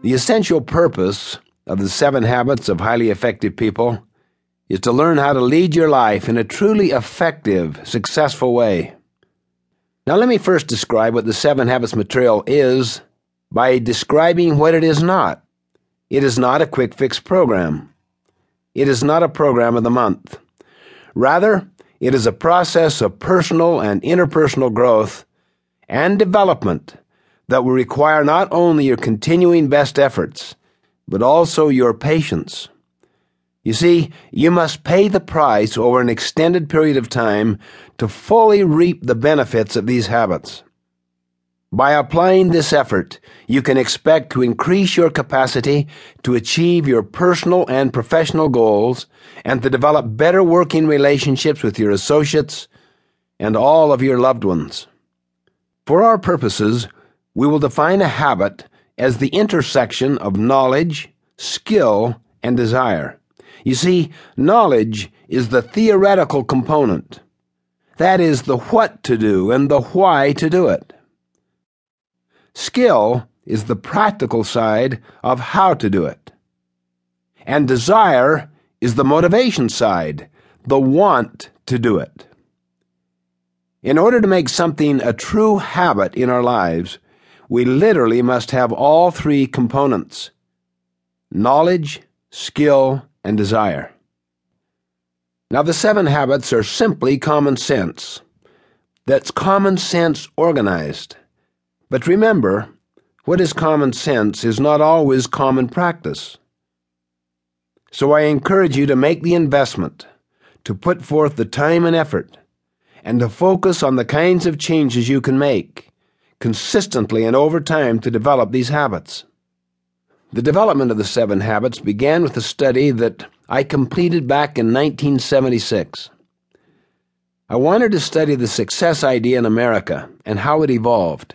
The essential purpose of the seven habits of highly effective people is to learn how to lead your life in a truly effective, successful way. Now, let me first describe what the seven habits material is by describing what it is not. It is not a quick fix program. It is not a program of the month. Rather, it is a process of personal and interpersonal growth and development that will require not only your continuing best efforts, but also your patience. You see, you must pay the price over an extended period of time to fully reap the benefits of these habits. By applying this effort, you can expect to increase your capacity to achieve your personal and professional goals and to develop better working relationships with your associates and all of your loved ones. For our purposes, we will define a habit as the intersection of knowledge, skill, and desire. You see, knowledge is the theoretical component. That is the what to do and the why to do it. Skill is the practical side of how to do it. And desire is the motivation side, the want to do it. In order to make something a true habit in our lives, we literally must have all three components knowledge, skill, and desire. Now, the seven habits are simply common sense. That's common sense organized. But remember, what is common sense is not always common practice. So I encourage you to make the investment, to put forth the time and effort, and to focus on the kinds of changes you can make consistently and over time to develop these habits. The development of the seven habits began with a study that I completed back in 1976. I wanted to study the success idea in America and how it evolved.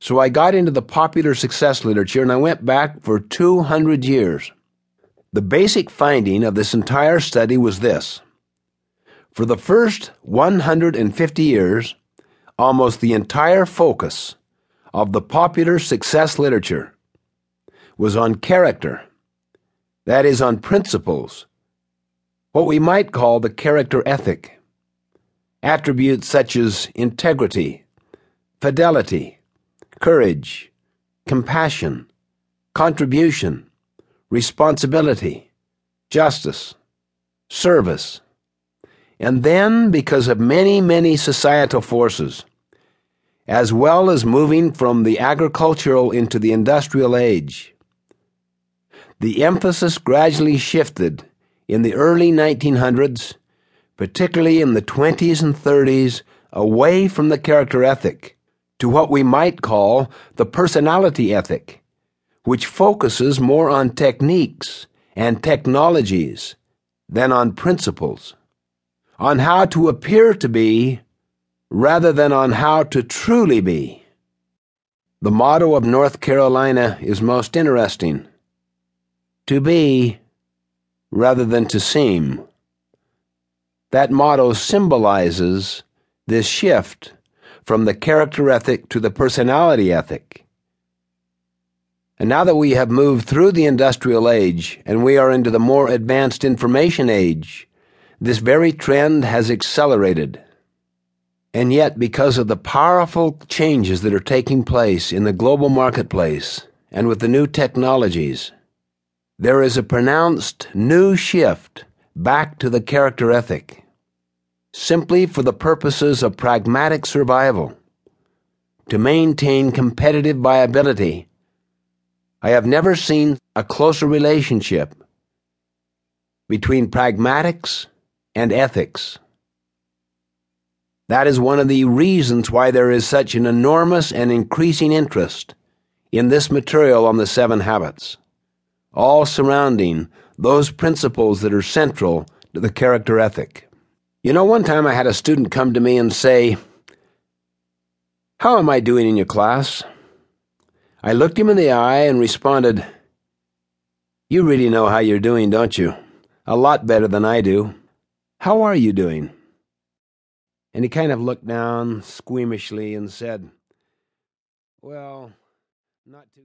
So I got into the popular success literature and I went back for 200 years. The basic finding of this entire study was this. For the first 150 years, almost the entire focus of the popular success literature was on character, that is, on principles, what we might call the character ethic, attributes such as integrity, fidelity, courage, compassion, contribution, responsibility, justice, service, and then because of many, many societal forces, as well as moving from the agricultural into the industrial age. The emphasis gradually shifted in the early 1900s, particularly in the 20s and 30s, away from the character ethic to what we might call the personality ethic, which focuses more on techniques and technologies than on principles on how to appear to be rather than on how to truly be. The motto of North Carolina is most interesting to be rather than to seem. That motto symbolizes this shift from the character ethic to the personality ethic. And now that we have moved through the industrial age and we are into the more advanced information age, this very trend has accelerated. And yet, because of the powerful changes that are taking place in the global marketplace and with the new technologies, there is a pronounced new shift back to the character ethic, simply for the purposes of pragmatic survival, to maintain competitive viability. I have never seen a closer relationship between pragmatics and ethics. That is one of the reasons why there is such an enormous and increasing interest in this material on the seven habits, all surrounding those principles that are central to the character ethic. You know, one time I had a student come to me and say, How am I doing in your class? I looked him in the eye and responded, You really know how you're doing, don't you? A lot better than I do. How are you doing? And he kind of looked down squeamishly and said, Well, not too